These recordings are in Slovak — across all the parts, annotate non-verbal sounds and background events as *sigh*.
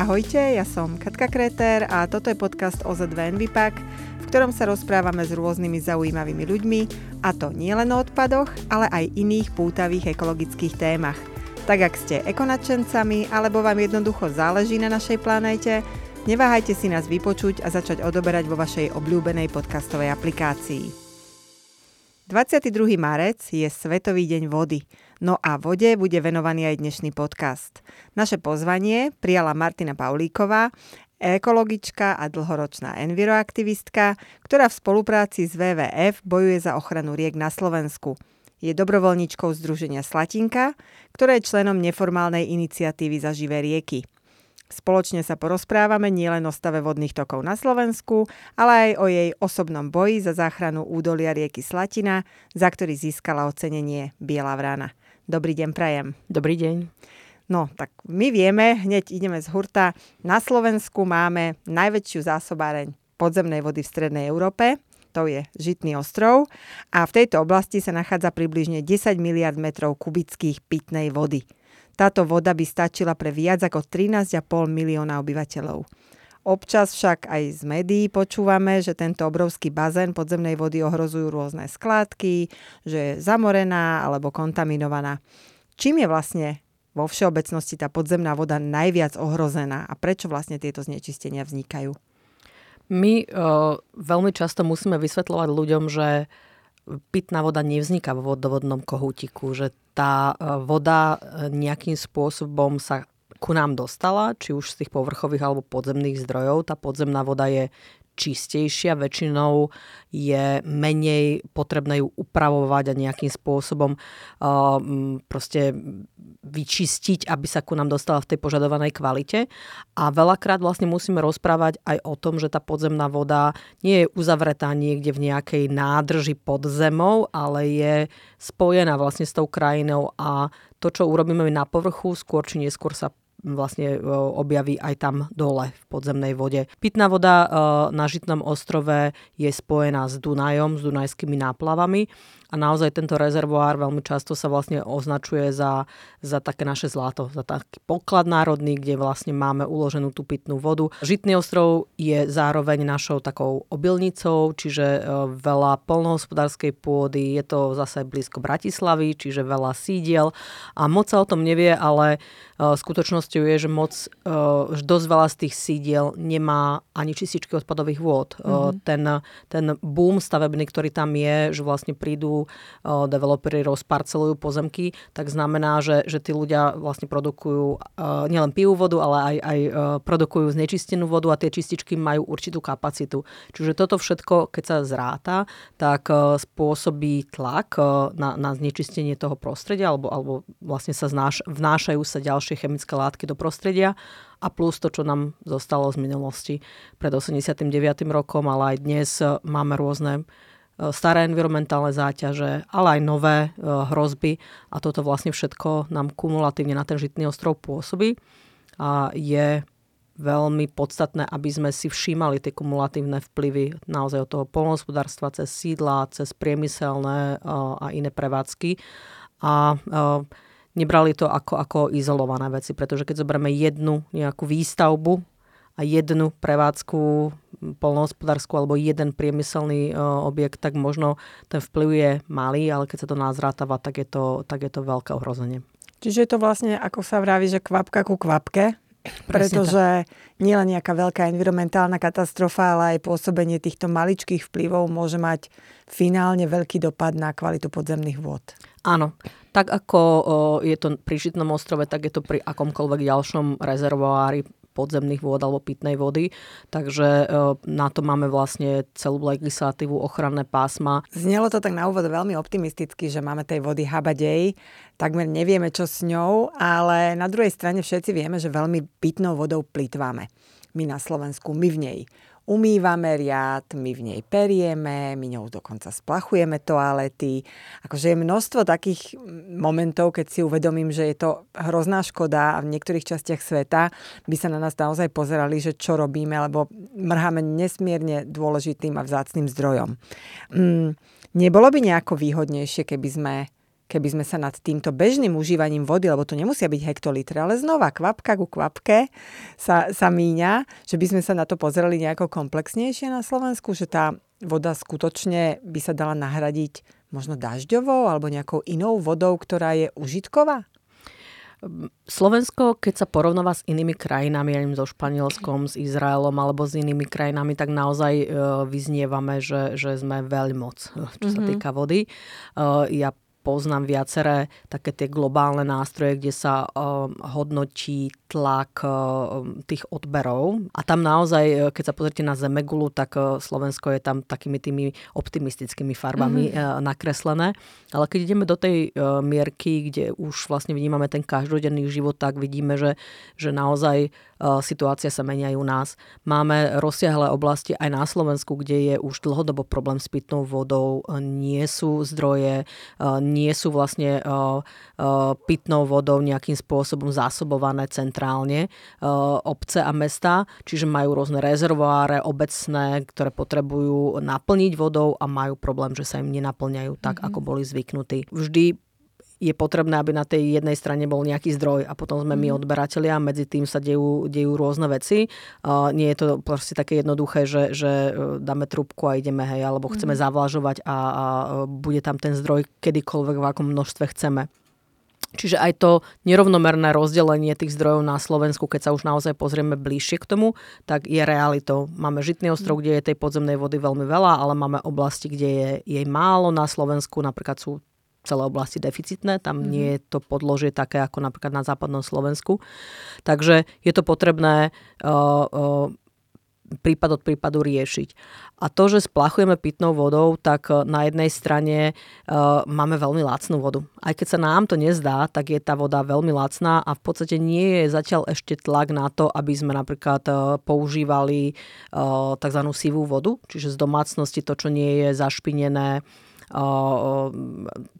Ahojte, ja som Katka Kreter a toto je podcast OZV Envipak, v ktorom sa rozprávame s rôznymi zaujímavými ľuďmi, a to nielen o odpadoch, ale aj iných pútavých ekologických témach. Tak ak ste ekonačencami, alebo vám jednoducho záleží na našej planéte, neváhajte si nás vypočuť a začať odoberať vo vašej obľúbenej podcastovej aplikácii. 22. marec je Svetový deň vody. No a vode bude venovaný aj dnešný podcast. Naše pozvanie prijala Martina Paulíková, ekologička a dlhoročná enviroaktivistka, ktorá v spolupráci s WWF bojuje za ochranu riek na Slovensku. Je dobrovoľničkou Združenia Slatinka, ktoré je členom neformálnej iniciatívy za živé rieky. Spoločne sa porozprávame nielen o stave vodných tokov na Slovensku, ale aj o jej osobnom boji za záchranu údolia rieky Slatina, za ktorý získala ocenenie Biela vrana. Dobrý deň, Prajem. Dobrý deň. No, tak my vieme, hneď ideme z hurta. Na Slovensku máme najväčšiu zásobáreň podzemnej vody v Strednej Európe, to je Žitný ostrov a v tejto oblasti sa nachádza približne 10 miliard metrov kubických pitnej vody. Táto voda by stačila pre viac ako 13,5 milióna obyvateľov. Občas však aj z médií počúvame, že tento obrovský bazén podzemnej vody ohrozujú rôzne skládky, že je zamorená alebo kontaminovaná. Čím je vlastne vo všeobecnosti tá podzemná voda najviac ohrozená a prečo vlastne tieto znečistenia vznikajú? My uh, veľmi často musíme vysvetľovať ľuďom, že pitná voda nevzniká vo vodovodnom kohútiku, že tá e, voda e, nejakým spôsobom sa ku nám dostala, či už z tých povrchových alebo podzemných zdrojov. Tá podzemná voda je čistejšia, väčšinou je menej potrebné ju upravovať a nejakým spôsobom uh, proste vyčistiť, aby sa ku nám dostala v tej požadovanej kvalite. A veľakrát vlastne musíme rozprávať aj o tom, že tá podzemná voda nie je uzavretá niekde v nejakej nádrži pod zemou, ale je spojená vlastne s tou krajinou a to, čo urobíme na povrchu, skôr či neskôr sa vlastne e, objaví aj tam dole v podzemnej vode. Pitná voda e, na Žitnom ostrove je spojená s Dunajom, s dunajskými náplavami a naozaj tento rezervoár veľmi často sa vlastne označuje za, za také naše zlato, za taký poklad národný, kde vlastne máme uloženú tú pitnú vodu. Žitný ostrov je zároveň našou takou obilnicou, čiže e, veľa polnohospodárskej pôdy, je to zase blízko Bratislavy, čiže veľa sídiel a moc sa o tom nevie, ale skutočnosťou je, že moc, že dosť veľa z tých sídiel nemá ani čističky odpadových vôd. Mm-hmm. Ten, ten boom stavebný, ktorý tam je, že vlastne prídu developeri, rozparcelujú pozemky, tak znamená, že, že tí ľudia vlastne produkujú nielen pijú vodu, ale aj, aj produkujú znečistenú vodu a tie čističky majú určitú kapacitu. Čiže toto všetko, keď sa zráta, tak spôsobí tlak na, na znečistenie toho prostredia alebo, alebo vlastne sa znáš, vnášajú sa ďalšie chemické látky do prostredia a plus to, čo nám zostalo z minulosti pred 89. rokom, ale aj dnes máme rôzne staré environmentálne záťaže, ale aj nové e, hrozby a toto vlastne všetko nám kumulatívne na ten žitný ostrov pôsobí a je veľmi podstatné, aby sme si všímali tie kumulatívne vplyvy naozaj od toho polnohospodárstva cez sídla, cez priemyselné a iné prevádzky. A nebrali to ako, ako izolované veci, pretože keď zoberieme jednu nejakú výstavbu jednu prevádzku polnohospodárskú alebo jeden priemyselný uh, objekt, tak možno ten vplyv je malý, ale keď sa to nazrátava, tak je to, tak je to veľké ohrozenie. Čiže je to vlastne, ako sa vraví, že kvapka ku kvapke, pretože nie len nejaká veľká environmentálna katastrofa, ale aj pôsobenie týchto maličkých vplyvov môže mať finálne veľký dopad na kvalitu podzemných vôd. Áno. Tak ako je to pri Žitnom ostrove, tak je to pri akomkoľvek ďalšom rezervoári podzemných vôd alebo pitnej vody. Takže na to máme vlastne celú legislatívu ochranné pásma. Znelo to tak na úvod veľmi optimisticky, že máme tej vody habadej. Takmer nevieme, čo s ňou, ale na druhej strane všetci vieme, že veľmi pitnou vodou plýtváme. My na Slovensku, my v nej umývame riad, my v nej perieme, my ňou dokonca splachujeme toalety. Akože je množstvo takých momentov, keď si uvedomím, že je to hrozná škoda a v niektorých častiach sveta by sa na nás naozaj pozerali, že čo robíme, lebo mrháme nesmierne dôležitým a vzácným zdrojom. Mm, nebolo by nejako výhodnejšie, keby sme keby sme sa nad týmto bežným užívaním vody, lebo to nemusia byť hektolitre, ale znova kvapka ku kvapke sa, sa míňa, že by sme sa na to pozreli nejako komplexnejšie na Slovensku, že tá voda skutočne by sa dala nahradiť možno dažďovou alebo nejakou inou vodou, ktorá je užitková? Slovensko, keď sa porovnáva s inými krajinami, ja so Španielskom, s Izraelom alebo s inými krajinami, tak naozaj uh, vyznievame, že, že sme veľmi moc, čo mm-hmm. sa mhm. týka vody. Uh, ja poznám viaceré také tie globálne nástroje, kde sa uh, hodnotí tlak uh, tých odberov. A tam naozaj, uh, keď sa pozrite na Zemegulu, tak uh, Slovensko je tam takými tými optimistickými farbami mm-hmm. nakreslené. Ale keď ideme do tej mierky, kde už vlastne vnímame ten každodenný život, tak vidíme, že, že naozaj situácia sa menia aj u nás. Máme rozsiahle oblasti aj na Slovensku, kde je už dlhodobo problém s pitnou vodou, nie sú zdroje, nie sú vlastne uh, uh, pitnou vodou nejakým spôsobom zásobované centrálne uh, obce a mesta, čiže majú rôzne rezervoáre obecné, ktoré potrebujú naplniť vodou a majú problém, že sa im nenaplňajú tak, mm-hmm. ako boli zvyknutí. Vždy je potrebné, aby na tej jednej strane bol nejaký zdroj a potom sme my mhm. odberatelia a medzi tým sa dejú, dejú rôzne veci. Uh, nie je to proste také jednoduché, že, že e, dáme trubku a ideme, hej, alebo chceme mm. zavlažovať a, a bude tam ten zdroj kedykoľvek v akom množstve chceme. Čiže aj to nerovnomerné rozdelenie tých zdrojov na Slovensku, keď sa už naozaj pozrieme bližšie k tomu, tak je realitou. Máme Žitný ostrov, kde je tej podzemnej vody veľmi veľa, ale máme oblasti, kde je jej málo na Slovensku, napríklad sú celé oblasti deficitné, tam mm-hmm. nie je to podložie také ako napríklad na západnom Slovensku. Takže je to potrebné uh, uh, prípad od prípadu riešiť. A to, že splachujeme pitnou vodou, tak uh, na jednej strane uh, máme veľmi lacnú vodu. Aj keď sa nám to nezdá, tak je tá voda veľmi lacná a v podstate nie je zatiaľ ešte tlak na to, aby sme napríklad uh, používali uh, tzv. sivú vodu, čiže z domácnosti to, čo nie je zašpinené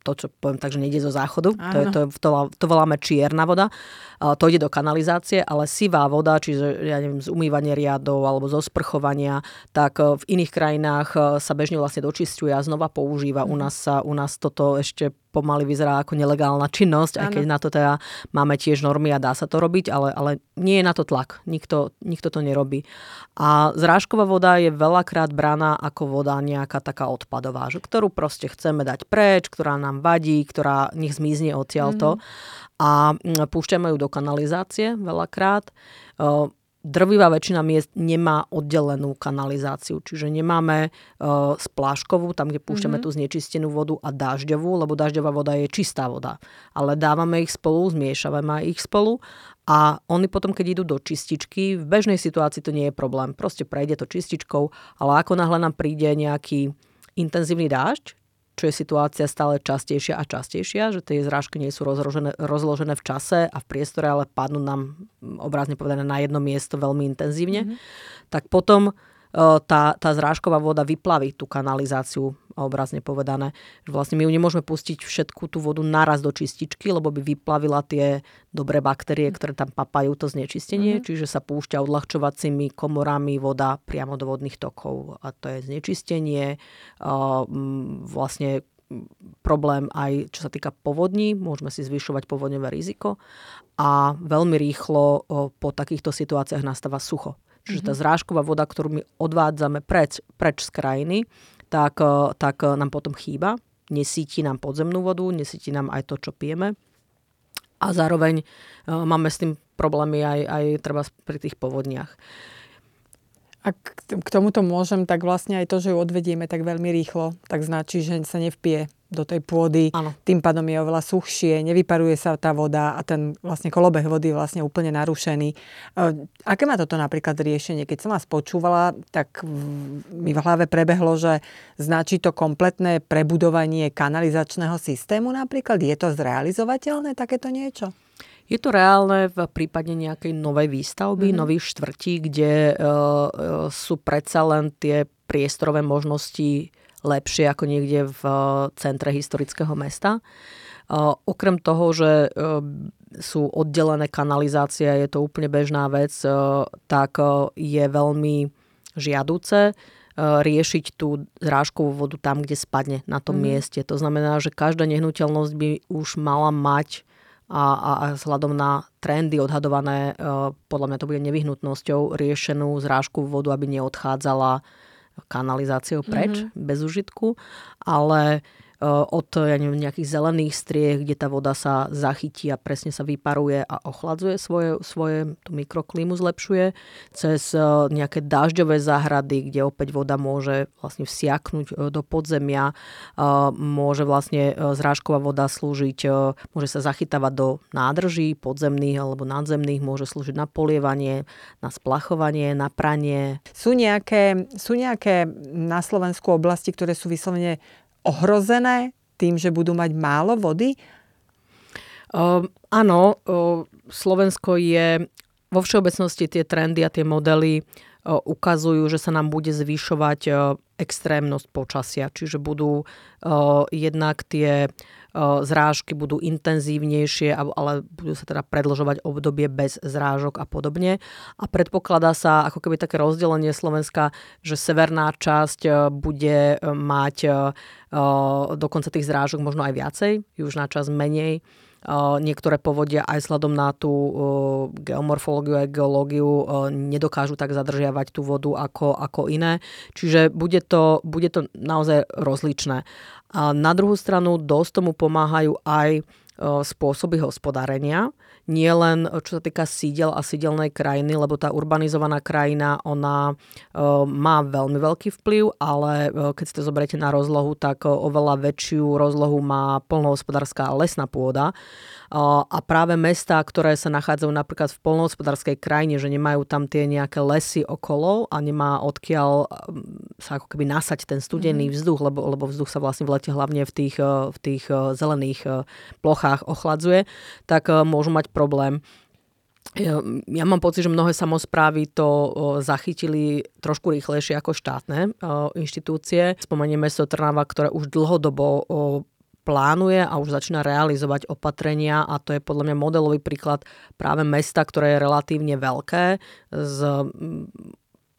to, čo poviem tak, že nejde zo záchodu, to, je, to, to, to voláme čierna voda, to ide do kanalizácie, ale sivá voda, čiže ja neviem, z umývania riadov alebo zo sprchovania, tak v iných krajinách sa bežne vlastne dočistuje a znova používa. U mhm. nás, sa, u nás toto ešte pomaly vyzerá ako nelegálna činnosť, aj keď na to teda máme tiež normy a dá sa to robiť, ale, ale nie je na to tlak. Nikto, nikto to nerobí. A zrážková voda je veľakrát braná ako voda nejaká taká odpadová, že ktorú proste chceme dať preč, ktorá nám vadí, ktorá nech zmizne odtiaľto. Mm-hmm. A púšťame ju do kanalizácie veľakrát drvivá väčšina miest nemá oddelenú kanalizáciu, čiže nemáme uh, spláškovú, tam, kde púšťame mm-hmm. tú znečistenú vodu a dažďovú, lebo dažďová voda je čistá voda. Ale dávame ich spolu, zmiešavame ich spolu a oni potom, keď idú do čističky, v bežnej situácii to nie je problém. Proste prejde to čističkou, ale ako náhle nám príde nejaký intenzívny dážď, čo je situácia stále častejšia a častejšia, že tie zrážky nie sú rozložené, rozložené v čase a v priestore, ale padnú nám obrazne povedané na jedno miesto veľmi intenzívne, mm-hmm. tak potom tá, tá zrážková voda vyplaví tú kanalizáciu, obrazne povedané. Vlastne my ju nemôžeme pustiť všetku tú vodu naraz do čističky, lebo by vyplavila tie dobré baktérie, ktoré tam papajú to znečistenie, mm-hmm. čiže sa púšťa odľahčovacími komorami voda priamo do vodných tokov. A to je znečistenie, vlastne problém aj čo sa týka povodní, môžeme si zvyšovať povodňové riziko a veľmi rýchlo po takýchto situáciách nastáva sucho. Čiže tá mhm. zrážková voda, ktorú my odvádzame preč, preč z krajiny, tak, e, tak e, nám potom chýba. Nesíti nám podzemnú vodu, nesíti nám aj to, čo pijeme. A zároveň e, máme s tým problémy aj, aj treba pri tých povodniach. Ak k tomuto môžem, tak vlastne aj to, že ju odvedieme tak veľmi rýchlo, tak značí, že sa nevpije do tej pôdy. Ano. Tým pádom je oveľa suchšie, nevyparuje sa tá voda a ten vlastne kolobeh vody je vlastne úplne narušený. E, aké má toto napríklad riešenie? Keď som vás počúvala, tak mi v hlave prebehlo, že značí to kompletné prebudovanie kanalizačného systému napríklad. Je to zrealizovateľné takéto niečo? Je to reálne v prípade nejakej novej výstavby, mm-hmm. nových štvrtí, kde uh, sú predsa len tie priestorové možnosti lepšie ako niekde v eh, centre historického mesta. Eh, okrem toho, že eh, sú oddelené kanalizácie, je to úplne bežná vec, tak je veľmi žiaduce riešiť tú zrážkovú vodu tam, kde spadne na tom mm. mieste. To znamená, že každá nehnuteľnosť by už mala mať a, a, a vzhľadom na trendy odhadované, podľa mňa to bude nevyhnutnosťou riešenú zrážku vodu, aby neodchádzala kanalizáciou preč, mm-hmm. bez užitku, ale od ja neviem, nejakých zelených striech, kde tá voda sa zachytí a presne sa vyparuje a ochladzuje svoje, svoje tú mikroklímu zlepšuje, cez eh, nejaké dažďové záhrady, kde opäť voda môže vlastne vsiaknúť eh, do podzemia, môže vlastne zrážková voda slúžiť, môže sa zachytávať do nádrží podzemných alebo nadzemných, môže slúžiť na polievanie, na splachovanie, na pranie. Sú nejaké, sú nejaké na Slovensku oblasti, ktoré sú vyslovene ohrozené tým, že budú mať málo vody? Uh, áno, Slovensko je vo všeobecnosti tie trendy a tie modely ukazujú, že sa nám bude zvyšovať uh, extrémnosť počasia. Čiže budú uh, jednak tie zrážky budú intenzívnejšie, ale budú sa teda predlžovať obdobie bez zrážok a podobne. A predpokladá sa ako keby také rozdelenie Slovenska, že severná časť bude mať dokonca tých zrážok možno aj viacej, južná časť menej niektoré povodia aj vzhľadom na tú geomorfológiu a geológiu nedokážu tak zadržiavať tú vodu ako, ako iné. Čiže bude to, bude to naozaj rozličné. A na druhú stranu dosť tomu pomáhajú aj spôsoby hospodárenia nie len čo sa týka sídel a sídelnej krajiny, lebo tá urbanizovaná krajina, ona e, má veľmi veľký vplyv, ale e, keď si to zoberiete na rozlohu, tak oveľa väčšiu rozlohu má polnohospodárska lesná pôda. A práve mesta, ktoré sa nachádzajú napríklad v polnohospodárskej krajine, že nemajú tam tie nejaké lesy okolo a nemá odkiaľ sa ako keby nasať ten studený mm. vzduch, lebo, lebo vzduch sa vlastne v lete hlavne v tých, v tých zelených plochách ochladzuje, tak môžu mať problém. Ja, ja mám pocit, že mnohé samozprávy to zachytili trošku rýchlejšie ako štátne inštitúcie. Spomeniem mesto Trnava, ktoré už dlhodobo plánuje a už začína realizovať opatrenia a to je podľa mňa modelový príklad práve mesta, ktoré je relatívne veľké s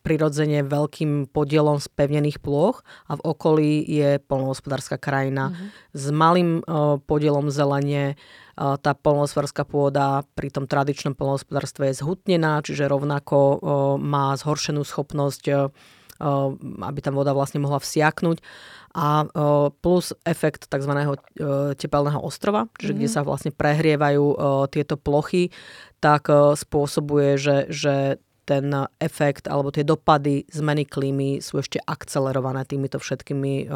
prirodzene veľkým podielom spevnených plôch a v okolí je polnohospodárska krajina mm-hmm. s malým uh, podielom zelenie. Uh, tá polnohospodárska pôda pri tom tradičnom polnohospodárstve je zhutnená, čiže rovnako uh, má zhoršenú schopnosť, uh, aby tam voda vlastne mohla vsiaknúť a plus efekt tzv. tepelného ostrova, čiže mm-hmm. kde mhm. sa vlastne prehrievajú tieto plochy, tak spôsobuje, že, že ten efekt alebo tie dopady zmeny klímy sú ešte akcelerované týmito všetkými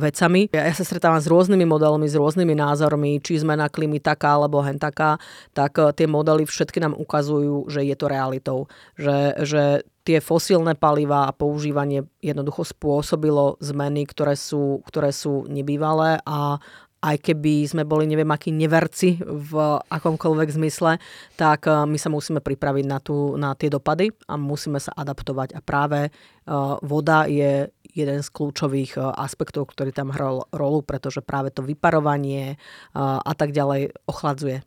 vecami. Ja, ja sa stretávam s rôznymi modelmi, s rôznymi názormi, či zmena klímy taká alebo hen taká, tak tie modely všetky nám ukazujú, že je to realitou. Že, že tie fosílne paliva a používanie jednoducho spôsobilo zmeny, ktoré sú, ktoré sú nebývalé a, aj keby sme boli neviem akí neverci v akomkoľvek zmysle, tak eh, my sa musíme pripraviť na, tú, na tie dopady a musíme sa adaptovať. A práve uh, voda je jeden z kľúčových uh, aspektov, ktorý tam hral rolu, pretože práve to vyparovanie a tak ďalej ochladzuje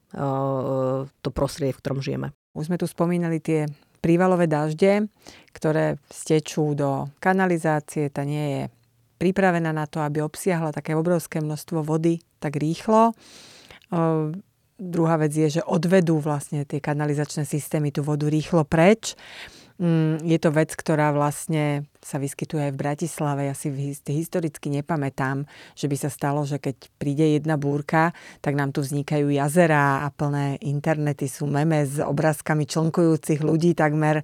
to prostredie, v ktorom žijeme. Už sme tu spomínali tie prívalové dažde, ktoré stečú do kanalizácie. Tá nie je pripravená na to, aby obsiahla také obrovské množstvo vody tak rýchlo. Druhá vec je, že odvedú vlastne tie kanalizačné systémy tú vodu rýchlo preč. Mm, je to vec, ktorá vlastne sa vyskytuje aj v Bratislave. Ja si historicky nepamätám, že by sa stalo, že keď príde jedna búrka, tak nám tu vznikajú jazera a plné internety sú meme s obrázkami člnkujúcich ľudí takmer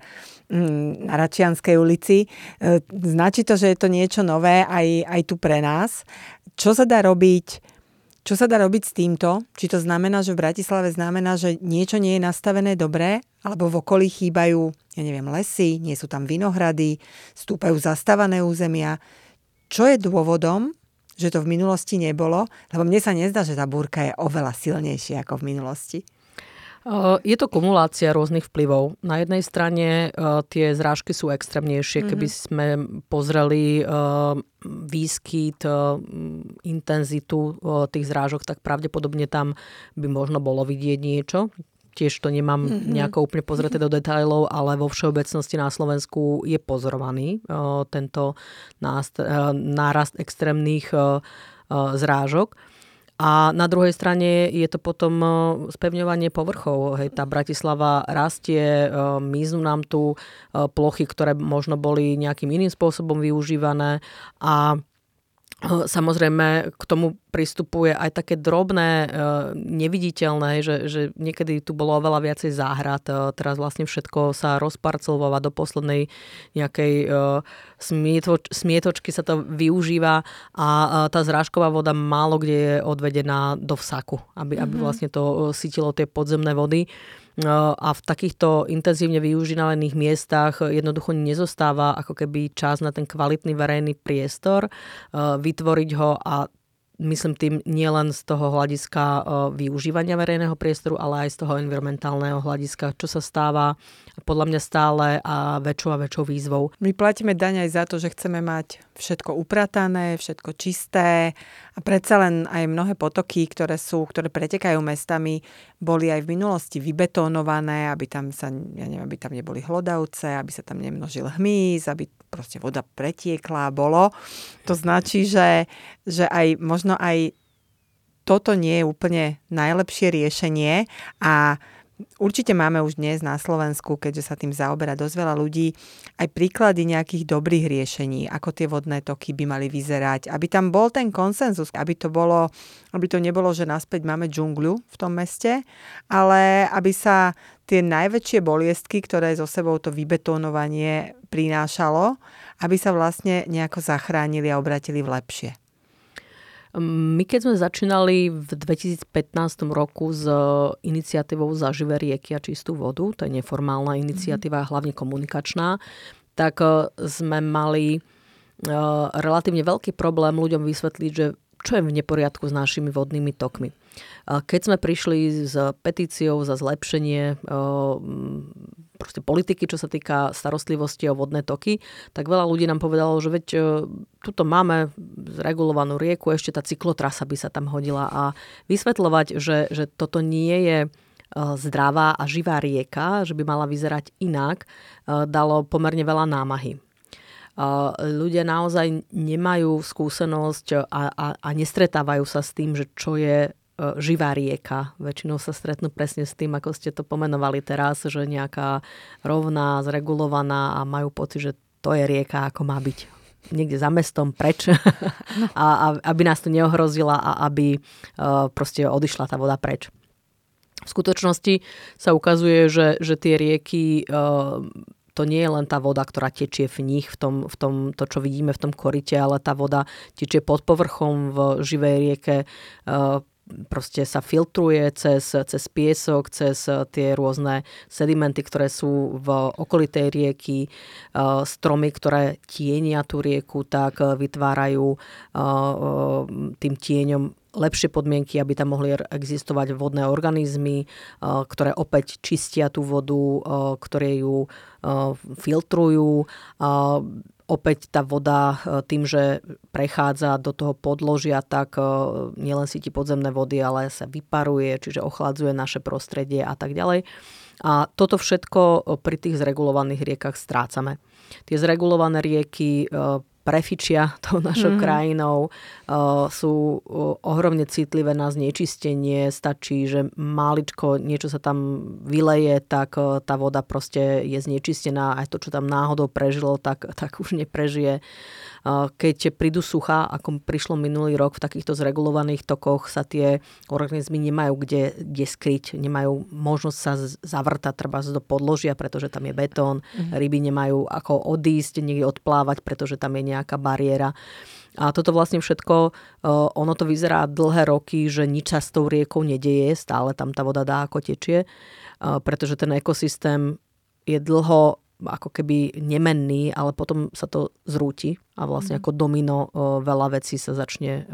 mm, na Račianskej ulici. E, značí to, že je to niečo nové aj, aj tu pre nás. Čo sa dá robiť? Čo sa dá robiť s týmto? Či to znamená, že v Bratislave znamená, že niečo nie je nastavené dobre, alebo v okolí chýbajú, ja neviem, lesy, nie sú tam vinohrady, stúpajú zastávané územia. Čo je dôvodom, že to v minulosti nebolo? Lebo mne sa nezdá, že tá búrka je oveľa silnejšia ako v minulosti. Je to kumulácia rôznych vplyvov. Na jednej strane tie zrážky sú extrémnejšie. Keby mhm. sme pozreli výskyt, intenzitu tých zrážok, tak pravdepodobne tam by možno bolo vidieť niečo tiež to nemám mm-hmm. nejako úplne pozreté do detailov, ale vo všeobecnosti na Slovensku je pozorovaný tento uh, nárast extrémnych zrážok. A na druhej strane je to potom spevňovanie povrchov. Hej, tá Bratislava rastie, miznú nám tu plochy, ktoré možno boli nejakým iným spôsobom využívané a Samozrejme, k tomu pristupuje aj také drobné, neviditeľné, že, že niekedy tu bolo oveľa viacej záhrad. Teraz vlastne všetko sa rozparcelováva do poslednej nejakej smietočky sa to využíva a tá zrážková voda málo kde je odvedená do vsaku, aby, aby mhm. vlastne to sytilo tie podzemné vody a v takýchto intenzívne využívaných miestach jednoducho nezostáva ako keby čas na ten kvalitný verejný priestor, vytvoriť ho a myslím tým nielen z toho hľadiska e, využívania verejného priestoru, ale aj z toho environmentálneho hľadiska, čo sa stáva podľa mňa stále a väčšou a väčšou výzvou. My platíme daň aj za to, že chceme mať všetko upratané, všetko čisté a predsa len aj mnohé potoky, ktoré sú, ktoré pretekajú mestami, boli aj v minulosti vybetónované, aby tam sa, ja neviem, aby tam neboli hlodavce, aby sa tam nemnožil hmyz, aby proste voda pretiekla bolo. To značí, že, že aj možno aj toto nie je úplne najlepšie riešenie a Určite máme už dnes na Slovensku, keďže sa tým zaoberá dosť veľa ľudí, aj príklady nejakých dobrých riešení, ako tie vodné toky by mali vyzerať, aby tam bol ten konsenzus, aby to, bolo, aby to nebolo, že naspäť máme džungľu v tom meste, ale aby sa tie najväčšie boliestky, ktoré zo sebou to vybetónovanie prinášalo, aby sa vlastne nejako zachránili a obratili v lepšie. My keď sme začínali v 2015 roku s iniciatívou Zaživé rieky a čistú vodu, to je neformálna iniciatíva, mm-hmm. hlavne komunikačná, tak e, sme mali e, relatívne veľký problém ľuďom vysvetliť, že čo je v neporiadku s našimi vodnými tokmi. Keď sme prišli s petíciou za zlepšenie proste politiky, čo sa týka starostlivosti o vodné toky, tak veľa ľudí nám povedalo, že veď tuto máme zregulovanú rieku, ešte tá cyklotrasa by sa tam hodila. A vysvetľovať, že, že toto nie je zdravá a živá rieka, že by mala vyzerať inak, dalo pomerne veľa námahy. Ľudia naozaj nemajú skúsenosť a, a, a nestretávajú sa s tým, že čo je živá rieka. Väčšinou sa stretnú presne s tým, ako ste to pomenovali teraz, že nejaká rovná, zregulovaná a majú pocit, že to je rieka, ako má byť niekde za mestom preč *laughs* a, a aby nás to neohrozila a aby uh, proste odišla tá voda preč. V skutočnosti sa ukazuje, že, že tie rieky uh, to nie je len tá voda, ktorá tečie v nich, v tom, v tom, to, čo vidíme v tom korite, ale tá voda tečie pod povrchom v živej rieke, proste sa filtruje cez, cez piesok, cez eh, tie rôzne sedimenty, ktoré sú v okolitej rieky, eh, stromy, ktoré tienia tú rieku, tak eh, vytvárajú tým tieňom lepšie podmienky, aby tam mohli existovať vodné organizmy, ktoré opäť čistia tú vodu, ktoré ju filtrujú opäť tá voda e, tým, že prechádza do toho podložia, tak e, nielen síti podzemné vody, ale sa vyparuje, čiže ochladzuje naše prostredie a tak ďalej. A toto všetko e, pri tých zregulovaných riekach strácame. Tie zregulované rieky prefičia *laughs* tou našou mm. krajinou, sú ohromne citlivé na znečistenie, stačí, že máličko niečo sa tam vyleje, tak tá voda proste je znečistená, aj to, čo tam náhodou prežilo, tak, tak už neprežije. Keď prídu sucha, ako prišlo minulý rok, v takýchto zregulovaných tokoch sa tie organizmy nemajú kde, kde skryť, nemajú možnosť sa zavrtať treba do podložia, pretože tam je betón, mm. ryby nemajú ako odísť, niekde odplávať, pretože tam je nejaká bariéra. A toto vlastne všetko, ono to vyzerá dlhé roky, že nič sa s tou riekou nedeje, stále tam tá voda dá ako tečie, pretože ten ekosystém je dlho ako keby nemenný, ale potom sa to zrúti a vlastne mm. ako domino veľa vecí sa začne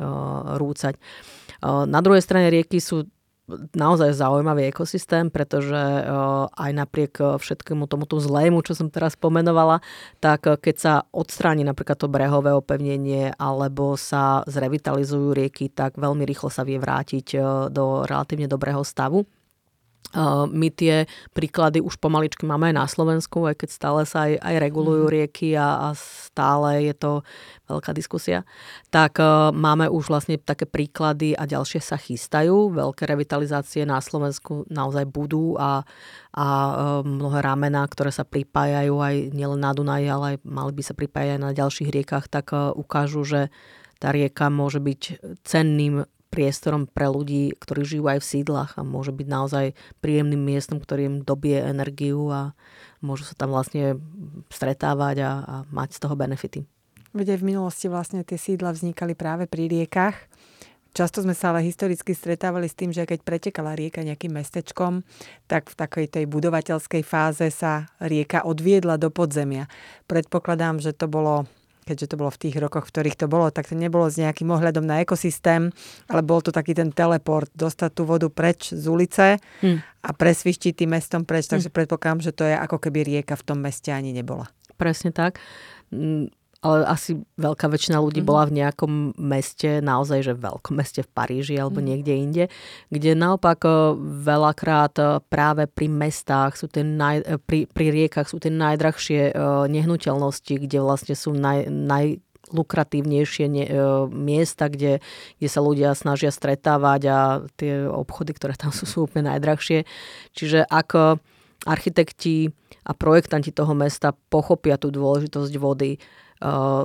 rúcať. Na druhej strane rieky sú naozaj zaujímavý ekosystém, pretože aj napriek všetkému tomuto zlému, čo som teraz pomenovala, tak keď sa odstráni napríklad to brehové opevnenie alebo sa zrevitalizujú rieky, tak veľmi rýchlo sa vie vrátiť do relatívne dobrého stavu. My tie príklady už pomaličky máme aj na Slovensku, aj keď stále sa aj, aj regulujú mhm. rieky a, a stále je to veľká diskusia. Tak uh, máme už vlastne také príklady a ďalšie sa chystajú. Veľké revitalizácie na Slovensku naozaj budú a, a uh, mnohé ramena, ktoré sa pripájajú aj nielen na Dunaji, ale aj mali by sa pripájať aj na ďalších riekach, tak uh, ukážu, že tá rieka môže byť cenným priestorom pre ľudí, ktorí žijú aj v sídlach a môže byť naozaj príjemným miestom, ktorý im dobie energiu a môžu sa tam vlastne stretávať a, a mať z toho benefity. Veď aj v minulosti vlastne tie sídla vznikali práve pri riekach. Často sme sa ale historicky stretávali s tým, že keď pretekala rieka nejakým mestečkom, tak v takej tej budovateľskej fáze sa rieka odviedla do podzemia. Predpokladám, že to bolo keďže to bolo v tých rokoch, v ktorých to bolo, tak to nebolo s nejakým ohľadom na ekosystém, ale bol to taký ten teleport, dostať tú vodu preč z ulice hmm. a presvištiť tým mestom preč, takže hmm. predpokladám, že to je ako keby rieka v tom meste ani nebola. Presne tak ale asi veľká väčšina ľudí mm-hmm. bola v nejakom meste, naozaj, že veľkom meste v Paríži alebo mm-hmm. niekde inde, kde naopak e, veľakrát e, práve pri mestách sú tie naj, e, pri, pri riekach sú tie najdrahšie nehnuteľnosti, kde vlastne sú naj, naj lukratívnejšie ne, e, miesta, kde, kde sa ľudia snažia stretávať a tie obchody, ktoré tam *laughs* sú, sú úplne najdrahšie. Čiže ak architekti a projektanti toho mesta pochopia tú dôležitosť vody,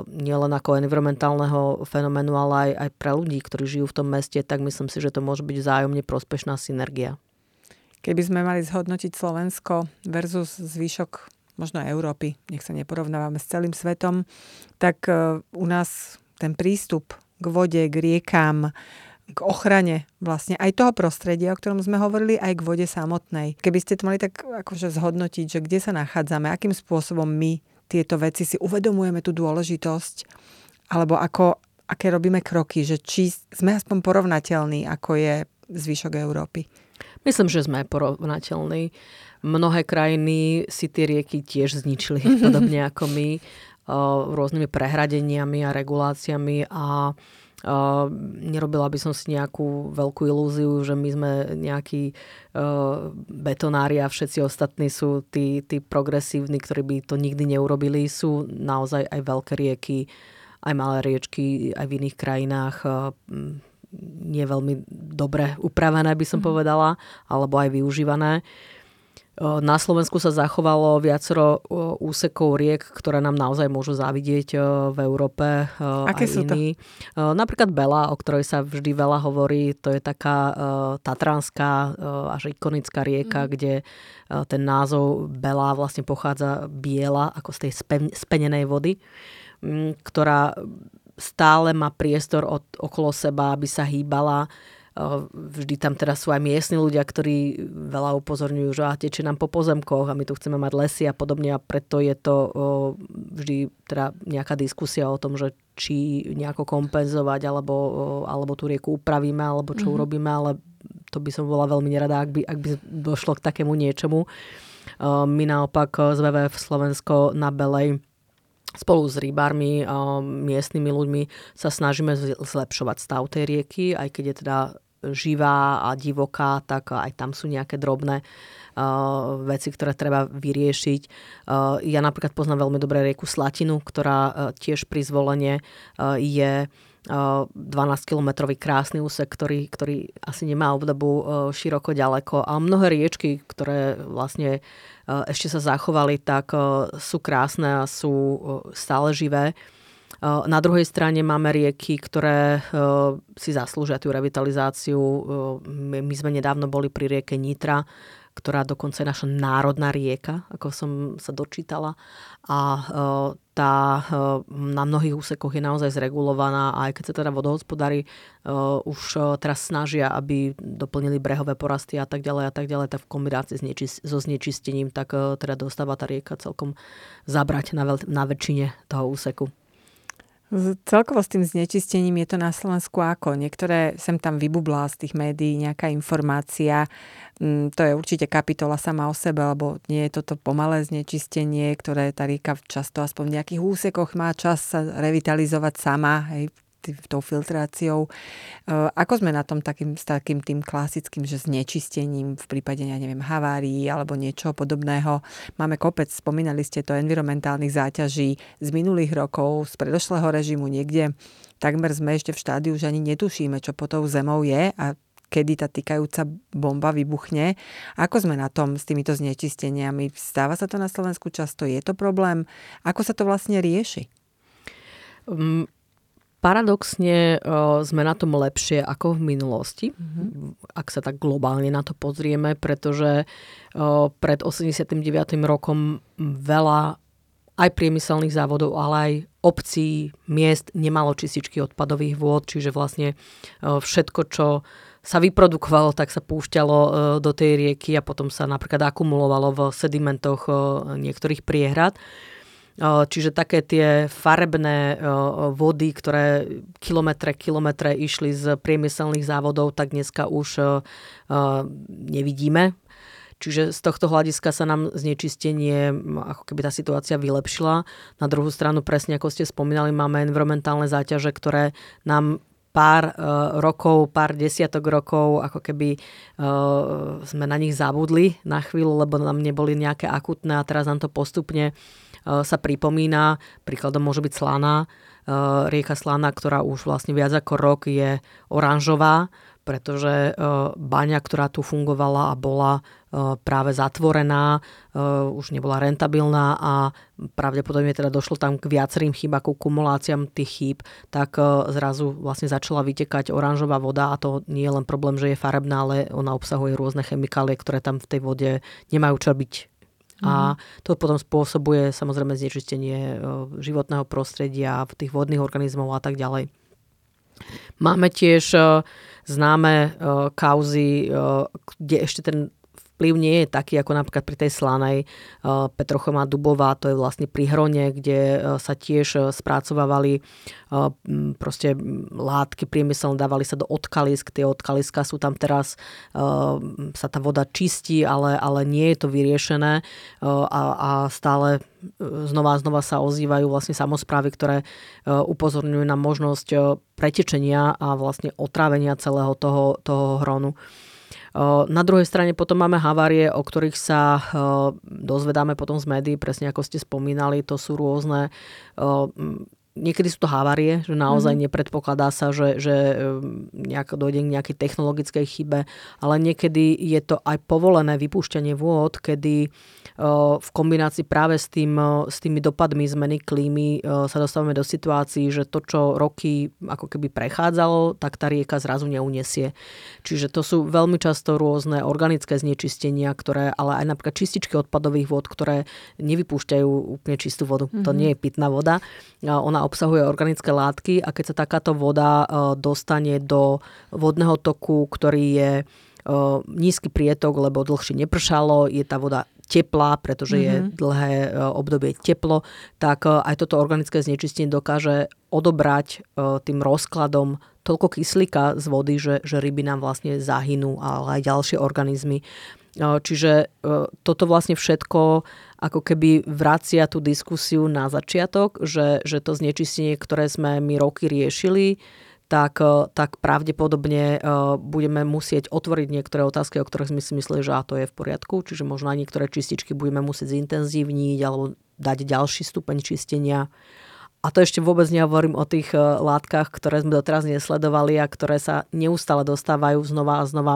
nielen ako environmentálneho fenoménu, ale aj, aj pre ľudí, ktorí žijú v tom meste, tak myslím si, že to môže byť vzájomne prospešná synergia. Keby sme mali zhodnotiť Slovensko versus zvyšok možno Európy, nech sa neporovnávame s celým svetom, tak e, u nás ten prístup k vode, k riekám, k ochrane vlastne aj toho prostredia, o ktorom sme hovorili, aj k vode samotnej. Keby ste to mali tak akože zhodnotiť, že kde sa nachádzame, akým spôsobom my tieto veci si uvedomujeme tú dôležitosť, alebo ako, aké robíme kroky, že či sme aspoň porovnateľní, ako je zvyšok Európy. Myslím, že sme porovnateľní. Mnohé krajiny si tie rieky tiež zničili, podobne ako my, rôznymi prehradeniami a reguláciami a Uh, nerobila by som si nejakú veľkú ilúziu, že my sme nejakí uh, betonári a všetci ostatní sú tí, tí progresívni, ktorí by to nikdy neurobili. Sú naozaj aj veľké rieky, aj malé riečky, aj v iných krajinách uh, nie veľmi dobre upravené, by som mm. povedala, alebo aj využívané. Uh, na Slovensku sa zachovalo viacero úsekov riek, ktoré nám naozaj môžu závidieť v Európe. Aké sú iní. to? Napríklad Bela, o ktorej sa vždy veľa hovorí, to je taká tatranská až ikonická rieka, mm. kde ten názov Bela vlastne pochádza biela, ako z tej spenenej vody, ktorá stále má priestor od, okolo seba, aby sa hýbala Vždy tam teda sú aj miestni ľudia, ktorí veľa upozorňujú, že tečie nám po pozemkoch a my tu chceme mať lesy a podobne a preto je to vždy teda nejaká diskusia o tom, že či nejako kompenzovať alebo, alebo tú rieku upravíme alebo čo mm-hmm. urobíme, ale to by som bola veľmi nerada, ak by, ak by došlo k takému niečomu. My naopak z WWF Slovensko na Belej spolu s rybármi, miestnymi ľuďmi sa snažíme zlepšovať stav tej rieky, aj keď je teda živá a divoká, tak aj tam sú nejaké drobné uh, veci, ktoré treba vyriešiť. Uh, ja napríklad poznám veľmi dobre rieku Slatinu, ktorá uh, tiež pri zvolenie uh, je 12-kilometrový krásny úsek, ktorý, ktorý asi nemá obdobu široko ďaleko. A mnohé riečky, ktoré vlastne ešte sa zachovali, tak sú krásne a sú stále živé. Na druhej strane máme rieky, ktoré si zaslúžia tú revitalizáciu. My sme nedávno boli pri rieke Nitra, ktorá dokonca je naša národná rieka, ako som sa dočítala. A tá na mnohých úsekoch je naozaj zregulovaná a aj keď sa teda vodohospodári už teraz snažia, aby doplnili brehové porasty a tak ďalej a tak ďalej, tak v kombinácii so znečistením, tak teda dostáva tá rieka celkom zabrať na väčšine toho úseku. Celkovo s tým znečistením je to na Slovensku ako? Niektoré sem tam vybublá z tých médií nejaká informácia. Mm, to je určite kapitola sama o sebe, lebo nie je toto pomalé znečistenie, ktoré tá rieka často aspoň v nejakých úsekoch má čas sa revitalizovať sama. Hej. Tou filtráciou. E, ako sme na tom takým, s takým tým klasickým, že znečistením v prípade, ja neviem, havárií alebo niečo podobného. Máme kopec, spomínali ste to, environmentálnych záťaží z minulých rokov, z predošlého režimu niekde. Takmer sme ešte v štádiu, že ani netušíme, čo po tou zemou je a kedy tá týkajúca bomba vybuchne. Ako sme na tom s týmito znečisteniami? Stáva sa to na Slovensku často? Je to problém? Ako sa to vlastne rieši? Um, paradoxne uh, sme na tom lepšie ako v minulosti, mm-hmm. ak sa tak globálne na to pozrieme, pretože uh, pred 89. rokom veľa aj priemyselných závodov, ale aj obcí, miest nemalo čističky odpadových vôd, čiže vlastne všetko, čo sa vyprodukovalo, tak sa púšťalo do tej rieky a potom sa napríklad akumulovalo v sedimentoch niektorých priehrad. Čiže také tie farebné vody, ktoré kilometre, kilometre išli z priemyselných závodov, tak dneska už nevidíme. Čiže z tohto hľadiska sa nám znečistenie, ako keby tá situácia vylepšila. Na druhú stranu, presne ako ste spomínali, máme environmentálne záťaže, ktoré nám pár uh, rokov, pár desiatok rokov, ako keby uh, sme na nich zabudli na chvíľu, lebo nám neboli nejaké akutné a teraz nám to postupne uh, sa pripomína. Príkladom môže byť Slana, uh, rieka Slana, ktorá už vlastne viac ako rok je oranžová, pretože baňa, ktorá tu fungovala a bola práve zatvorená, už nebola rentabilná a pravdepodobne teda došlo tam k viacerým chýb, ako kumuláciám tých chýb, tak zrazu vlastne začala vytekať oranžová voda a to nie je len problém, že je farebná, ale ona obsahuje rôzne chemikálie, ktoré tam v tej vode nemajú čo byť. A mhm. to potom spôsobuje samozrejme znečistenie životného prostredia, tých vodných organizmov a tak ďalej. Máme tiež známe uh, kauzy, kde ešte ten vplyv nie je taký ako napríklad pri tej slanej uh, Petrochová Dubová, to je vlastne pri Hrone, kde uh, sa tiež uh, spracovávali proste látky priemyselné, dávali sa do odkalisk, tie odkaliska sú tam teraz, sa tá voda čistí, ale, ale nie je to vyriešené a, a stále znova a znova sa ozývajú vlastne samozprávy, ktoré upozorňujú na možnosť pretečenia a vlastne otrávenia celého toho, toho hronu. Na druhej strane potom máme havárie, o ktorých sa dozvedáme potom z médií, presne ako ste spomínali, to sú rôzne niekedy sú to havárie, že naozaj mm-hmm. nepredpokladá sa, že, že nejak dojde k nejakej technologickej chybe, ale niekedy je to aj povolené vypúšťanie vôd, kedy v kombinácii práve s, tým, s tými dopadmi zmeny klímy sa dostávame do situácií, že to, čo roky ako keby prechádzalo, tak tá rieka zrazu neuniesie. Čiže to sú veľmi často rôzne organické znečistenia, ktoré, ale aj napríklad čističky odpadových vod, ktoré nevypúšťajú úplne čistú vodu. Mm-hmm. To mhm. nie je pitná voda. Ona obsahuje organické látky a keď sa takáto voda dostane do vodného toku, ktorý je nízky prietok, lebo dlhšie nepršalo, je tá voda teplá, pretože mm-hmm. je mhm. dlhé e, obdobie teplo, tak e, aj toto organické znečistenie dokáže odobrať e, tým rozkladom toľko kyslíka z vody, že, že ryby nám vlastne zahynú, ale aj ďalšie organizmy. Čiže toto vlastne všetko ako keby vracia tú diskusiu na začiatok, že, že to znečistenie, ktoré sme my roky riešili, tak, e, tak pravdepodobne e, budeme musieť otvoriť niektoré otázky, o ktorých sme si mysleli, že a to je v poriadku. Čiže možno aj niektoré čističky budeme musieť zintenzívniť alebo dať ďalší stupeň čistenia. A to ešte vôbec nehovorím o tých e, látkach, ktoré sme doteraz nesledovali a ktoré sa neustále dostávajú znova a znova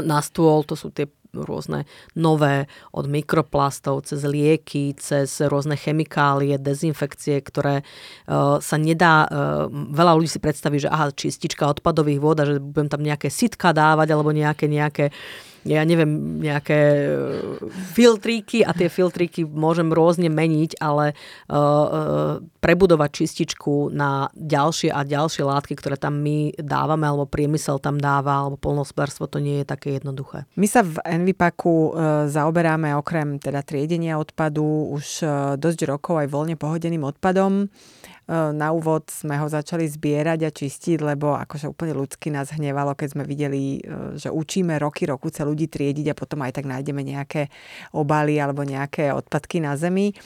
na stôl. To sú tie rôzne nové, od mikroplastov cez lieky, cez rôzne chemikálie, dezinfekcie, ktoré uh, sa nedá, uh, veľa ľudí si predstaví, že aha, čistička odpadových vôd a že budem tam nejaké sitka dávať alebo nejaké, nejaké ja neviem, nejaké e, filtríky a tie filtríky môžem rôzne meniť, ale uh, uh, prebudovať čističku na ďalšie a ďalšie látky, ktoré tam my dávame, alebo priemysel tam dáva, alebo polnospodárstvo, to nie je také jednoduché. My sa v Envipaku zaoberáme okrem teda triedenia odpadu už dosť rokov aj voľne pohodeným odpadom. E, na úvod sme ho začali zbierať a čistiť, lebo akože úplne ľudsky nás hnevalo, keď sme videli, e, že učíme roky, rokuce ľudí triediť a potom aj tak nájdeme nejaké obaly alebo nejaké odpadky na zemi.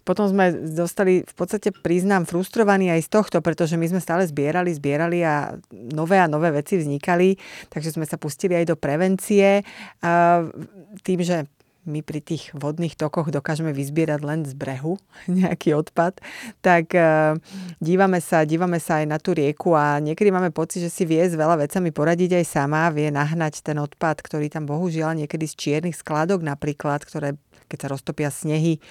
potom sme dostali v podstate priznám frustrovaní aj z tohto, pretože my sme stále zbierali, zbierali a nové a nové veci vznikali, takže sme sa pustili aj do prevencie tým, že my pri tých vodných tokoch dokážeme vyzbierať len z brehu *laughs* nejaký odpad, tak uh, dívame sa, dívame sa aj na tú rieku a niekedy máme pocit, že si vie s veľa vecami poradiť aj sama, vie nahnať ten odpad, ktorý tam bohužiaľ niekedy z čiernych skladok napríklad, ktoré keď sa roztopia snehy,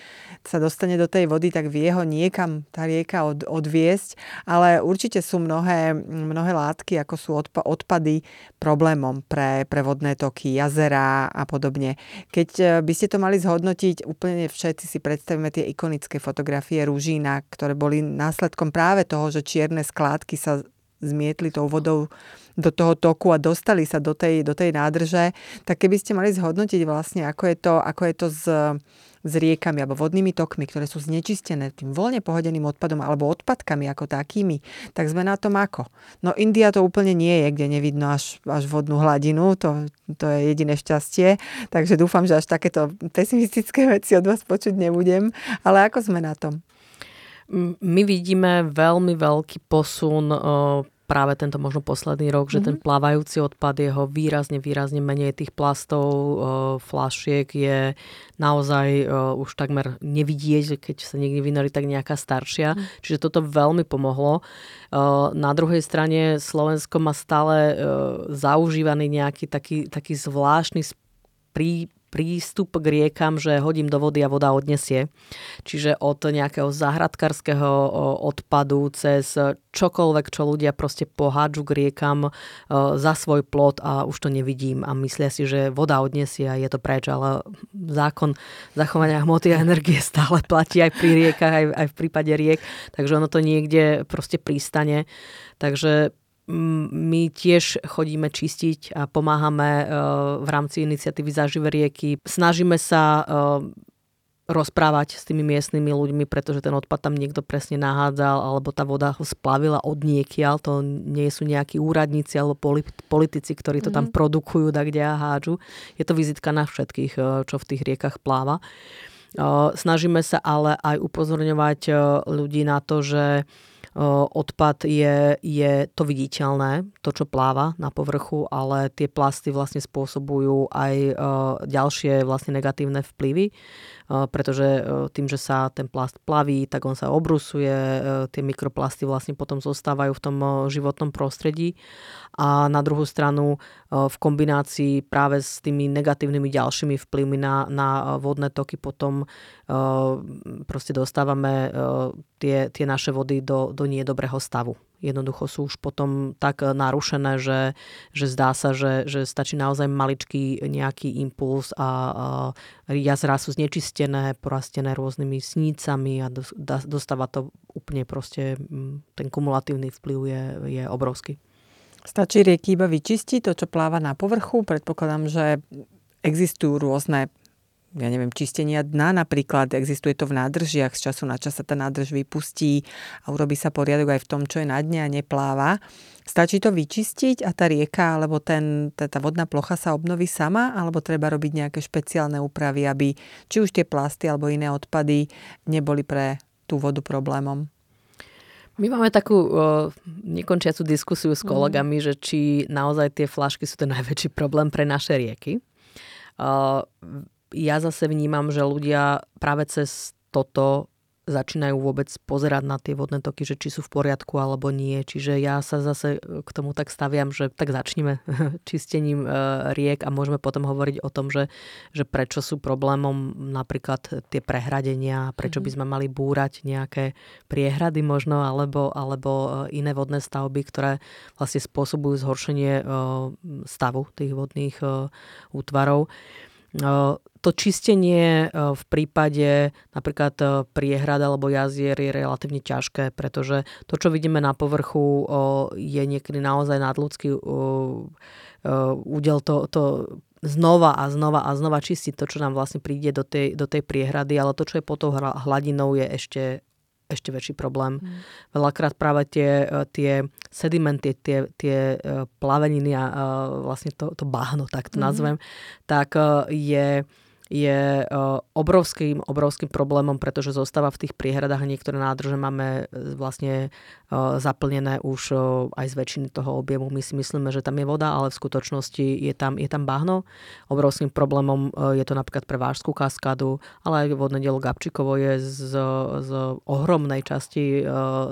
sa dostane do tej vody, tak vie ho niekam tá rieka od, odviesť, ale určite sú mnohé, mnohé látky, ako sú odpa- odpady problémom pre, pre vodné toky, jazera a podobne. Keď e, by ste to mali zhodnotiť, úplne všetci si predstavíme tie ikonické fotografie Rúžína, ktoré boli následkom práve toho, že čierne skládky sa zmietli tou vodou do toho toku a dostali sa do tej, do tej nádrže, tak keby ste mali zhodnotiť vlastne, ako je to, ako je to s, s riekami alebo vodnými tokmi, ktoré sú znečistené tým voľne pohodeným odpadom alebo odpadkami ako takými, tak sme na tom ako? No India to úplne nie je, kde nevidno až, až vodnú hladinu, to, to je jediné šťastie, takže dúfam, že až takéto pesimistické veci od vás počuť nebudem, ale ako sme na tom? My vidíme veľmi veľký posun práve tento možno posledný rok, že mm-hmm. ten mhm. plávajúci odpad, jeho výrazne, výrazne menej tých plastov, flašiek je naozaj už takmer nevidieť, keď sa niekde vynorí tak nejaká staršia. Mm. Čiže toto veľmi pomohlo. Na druhej strane Slovensko má stále zaužívaný nejaký taký, taký zvláštny prí, prístup k riekam, že hodím do vody a voda odnesie. Čiže od nejakého zahradkarského odpadu cez čokoľvek, čo ľudia proste pohádžu k riekam za svoj plot a už to nevidím a myslia si, že voda odnesie a je to preč, ale zákon zachovania hmoty a energie stále platí aj pri riekach, aj, aj v prípade riek, takže ono to niekde proste pristane. Takže my tiež chodíme čistiť a pomáhame e, v rámci iniciatívy Zažive rieky. Snažíme sa e, rozprávať s tými miestnymi ľuďmi, pretože ten odpad tam niekto presne nahádzal, alebo tá voda ho splavila od niekiaľ. To nie sú nejakí úradníci alebo politici, ktorí to tam mm-hmm. produkujú, tak kde a hádžu. Je to vizitka na všetkých, e, čo v tých riekach pláva. Snažíme sa ale aj upozorňovať ľudí na to, že odpad je, je to viditeľné, to, čo pláva na povrchu, ale tie plasty vlastne spôsobujú aj ďalšie vlastne negatívne vplyvy pretože tým, že sa ten plast plaví, tak on sa obrusuje, tie mikroplasty vlastne potom zostávajú v tom životnom prostredí. A na druhú stranu v kombinácii práve s tými negatívnymi ďalšími vplyvmi na, na vodné toky potom proste dostávame tie, tie naše vody do, do niedobrého stavu jednoducho sú už potom tak narušené, že, že zdá sa, že, že stačí naozaj maličký nejaký impuls a, a jazera sú znečistené, porastené rôznymi snícami a dostáva to úplne proste, ten kumulatívny vplyv je, je obrovský. Stačí rieky iba vyčistiť to, čo pláva na povrchu. Predpokladám, že existujú rôzne ja neviem, čistenia dna napríklad, existuje to v nádržiach, z času na čas sa tá nádrž vypustí a urobí sa poriadok aj v tom, čo je na dne a nepláva. Stačí to vyčistiť a tá rieka alebo ten, tá, tá vodná plocha sa obnoví sama, alebo treba robiť nejaké špeciálne úpravy, aby či už tie plasty alebo iné odpady neboli pre tú vodu problémom? My máme takú o, nekončiacu diskusiu s mhm. kolegami, mm. že či naozaj tie flašky sú ten najväčší problém pre naše rieky. O, ja zase vnímam, že ľudia práve cez toto začínajú vôbec pozerať na tie vodné toky, že či sú v poriadku alebo nie. Čiže ja sa zase k tomu tak staviam, že tak začneme *laughs* čistením e, riek a môžeme potom hovoriť o tom, že, že prečo sú problémom napríklad tie prehradenia, prečo by mhm. sme mali búrať nejaké priehrady možno, alebo, alebo e, iné vodné stavby, ktoré vlastne spôsobujú zhoršenie e, stavu tých vodných útvarov to čistenie v prípade napríklad priehrad alebo jazier je relatívne ťažké, pretože to, čo vidíme na povrchu, je niekedy naozaj nadľudský údel to, to znova a znova a znova čistiť to, čo nám vlastne príde do tej, do tej priehrady, ale to, čo je pod tou hladinou, je ešte ešte väčší problém. Mm. Veľakrát práve tie, e, tie sedimenty, tie, tie e, plaveniny a e, vlastne to, to bahno, tak to mm. nazvem, tak je je obrovským, obrovským problémom, pretože zostáva v tých priehradách niektoré nádrže máme vlastne zaplnené už aj z väčšiny toho objemu. My si myslíme, že tam je voda, ale v skutočnosti je tam, je tam bahno. Obrovským problémom je to napríklad pre Vážskú kaskádu, ale aj vodné dielo Gabčíkovo je z, z ohromnej časti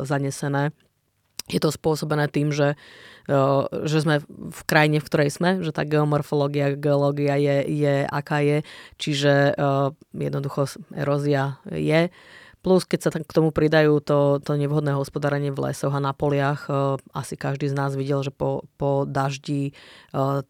zanesené je to spôsobené tým, že, že sme v krajine, v ktorej sme, že tá geomorfológia, geológia je, je aká je, čiže jednoducho erózia je. Plus, keď sa k tomu pridajú to, to nevhodné hospodárenie v lesoch a na poliach, e, asi každý z nás videl, že po, po daždi e,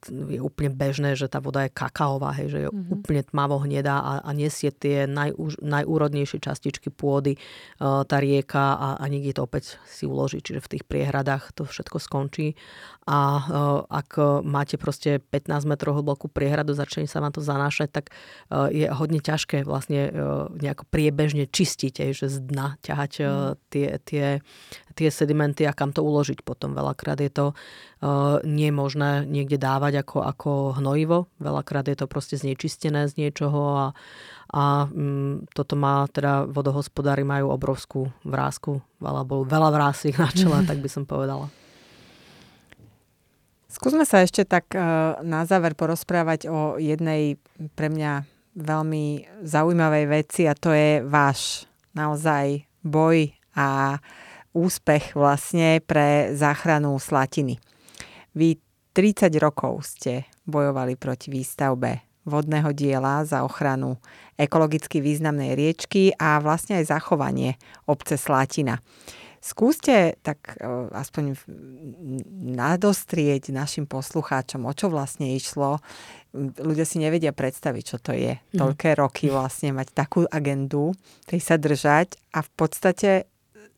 je úplne bežné, že tá voda je kakaová, hej, že je mm-hmm. úplne tmavo hnedá a, a nesie tie naj, najúrodnejšie častičky pôdy e, tá rieka a, a niekde to opäť si uloží, čiže v tých priehradách to všetko skončí. A ak máte proste 15 metrov hlbokú priehradu, začne sa vám to zanášať, tak je hodne ťažké vlastne nejako priebežne čistiť že z dna ťahať mm. tie, tie, tie sedimenty a kam to uložiť potom. Veľakrát je to uh, nie možné niekde dávať ako, ako hnojivo. Veľakrát je to proste znečistené z niečoho a, a um, toto má teda vodohospodári majú obrovskú vrázku, alebo veľa vrásik na čele, tak by som povedala. Skúsme sa ešte tak uh, na záver porozprávať o jednej pre mňa veľmi zaujímavej veci a to je váš naozaj boj a úspech vlastne pre záchranu Slatiny. Vy 30 rokov ste bojovali proti výstavbe vodného diela za ochranu ekologicky významnej riečky a vlastne aj zachovanie obce Slatina. Skúste tak e, aspoň nadostrieť našim poslucháčom, o čo vlastne išlo. Ľudia si nevedia predstaviť, čo to je. Mm. Toľké roky vlastne mať takú agendu, tej sa držať a v podstate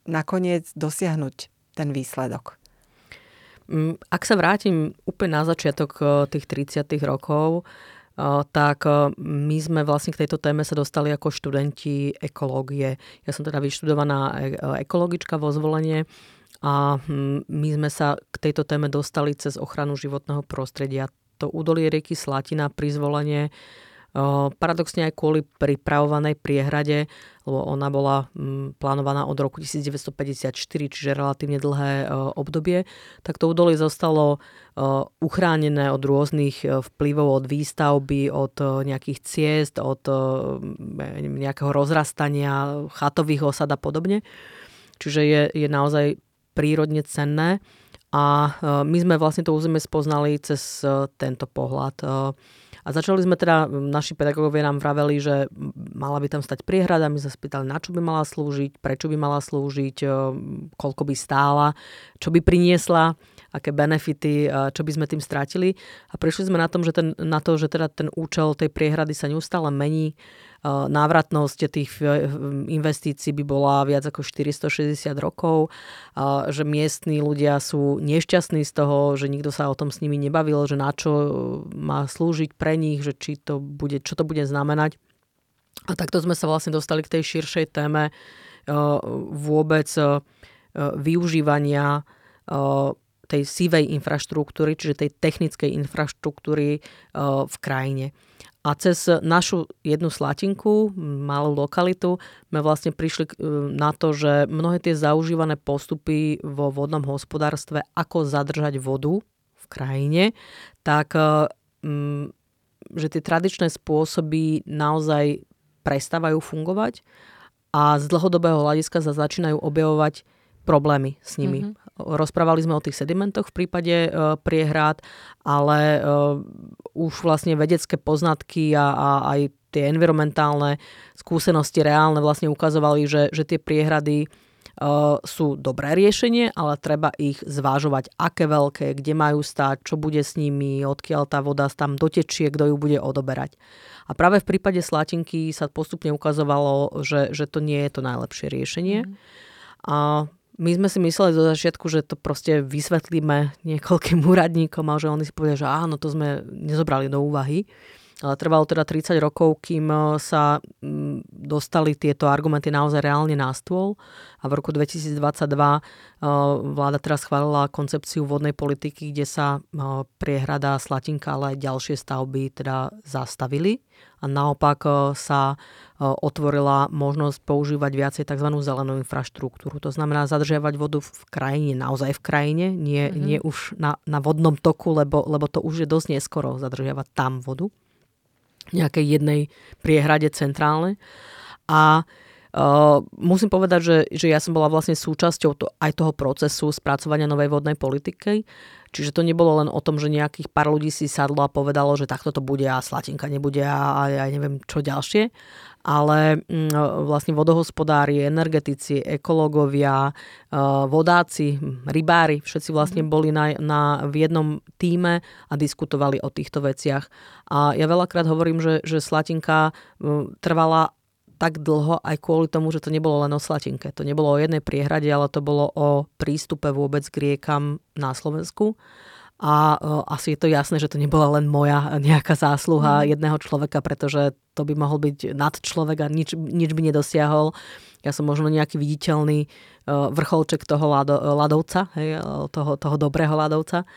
nakoniec dosiahnuť ten výsledok. Mm, ak sa vrátim úplne na začiatok e, tých 30 rokov, tak my sme vlastne k tejto téme sa dostali ako študenti ekológie. Ja som teda vyštudovaná e, ekologička vo zvolenie a hm, my sme sa k tejto téme dostali cez ochranu životného prostredia. To údolie rieky Slatina pri zvolenie Paradoxne aj kvôli pripravovanej priehrade, lebo ona bola mm, plánovaná od roku 1954, čiže relatívne dlhé obdobie, tak to údolie zostalo uchránené od rôznych vplyvov, od výstavby, od nejakých ciest, od nejakého rozrastania chatových osad a podobne. Čiže je, je naozaj prírodne cenné. A my sme vlastne to územie spoznali cez tento pohľad. A začali sme teda, naši pedagógovia nám vraveli, že mala by tam stať priehrada, my sa spýtali, na čo by mala slúžiť, prečo by mala slúžiť, koľko by stála, čo by priniesla, aké benefity, čo by sme tým strátili. A prišli sme na, tom, že ten, na to, že teda ten účel tej priehrady sa neustále mení, návratnosť tých investícií by bola viac ako 460 rokov, že miestní ľudia sú nešťastní z toho, že nikto sa o tom s nimi nebavil, že na čo má slúžiť pre nich, že či to bude, čo to bude znamenať. A takto sme sa vlastne dostali k tej širšej téme vôbec využívania tej sivej infraštruktúry, čiže tej technickej infraštruktúry v krajine. A cez našu jednu slatinku, malú lokalitu, sme vlastne prišli na to, že mnohé tie zaužívané postupy vo vodnom hospodárstve, ako zadržať vodu v krajine, tak že tie tradičné spôsoby naozaj prestávajú fungovať a z dlhodobého hľadiska sa začínajú objavovať problémy s nimi. Mm-hmm. Rozprávali sme o tých sedimentoch v prípade e, priehrad, ale e, už vlastne vedecké poznatky a, a aj tie environmentálne skúsenosti reálne vlastne ukazovali, že, že tie priehrady e, sú dobré riešenie, ale treba ich zvážovať, aké veľké, kde majú stať, čo bude s nimi, odkiaľ tá voda tam dotečie, kto ju bude odoberať. A práve v prípade Slatinky sa postupne ukazovalo, že, že to nie je to najlepšie riešenie. Mm. A my sme si mysleli do začiatku, že to proste vysvetlíme niekoľkým úradníkom a že oni si povedia, že áno, to sme nezobrali do úvahy. Trvalo teda 30 rokov, kým sa dostali tieto argumenty naozaj reálne na stôl a v roku 2022 vláda teraz schválila koncepciu vodnej politiky, kde sa priehrada Slatinka, ale aj ďalšie stavby teda zastavili a naopak sa otvorila možnosť používať viacej tzv. zelenú infraštruktúru. To znamená zadržiavať vodu v krajine, naozaj v krajine, nie, mm-hmm. nie už na, na vodnom toku, lebo, lebo to už je dosť neskoro zadržiavať tam vodu. Nejakej jednej priehrade centrálne. A Uh, musím povedať, že, že ja som bola vlastne súčasťou to, aj toho procesu spracovania novej vodnej politiky. Čiže to nebolo len o tom, že nejakých pár ľudí si sadlo a povedalo, že takto to bude a slatinka nebude a, a ja neviem čo ďalšie. Ale mm, vlastne vodohospodári, energetici, ekológovia, vodáci, rybári, všetci vlastne mhm. boli na, na, v jednom týme a diskutovali o týchto veciach. A ja veľakrát hovorím, že, že slatinka trvala tak dlho aj kvôli tomu, že to nebolo len o Slatinke. To nebolo o jednej priehrade, ale to bolo o prístupe vôbec k riekam na Slovensku. A uh, asi je to jasné, že to nebola len moja nejaká zásluha mm. jedného človeka, pretože to by mohol byť nad človeka, nič, nič by nedosiahol. Ja som možno nejaký viditeľný uh, vrcholček toho lado, ľadovca, hej, toho, toho dobrého ľadovca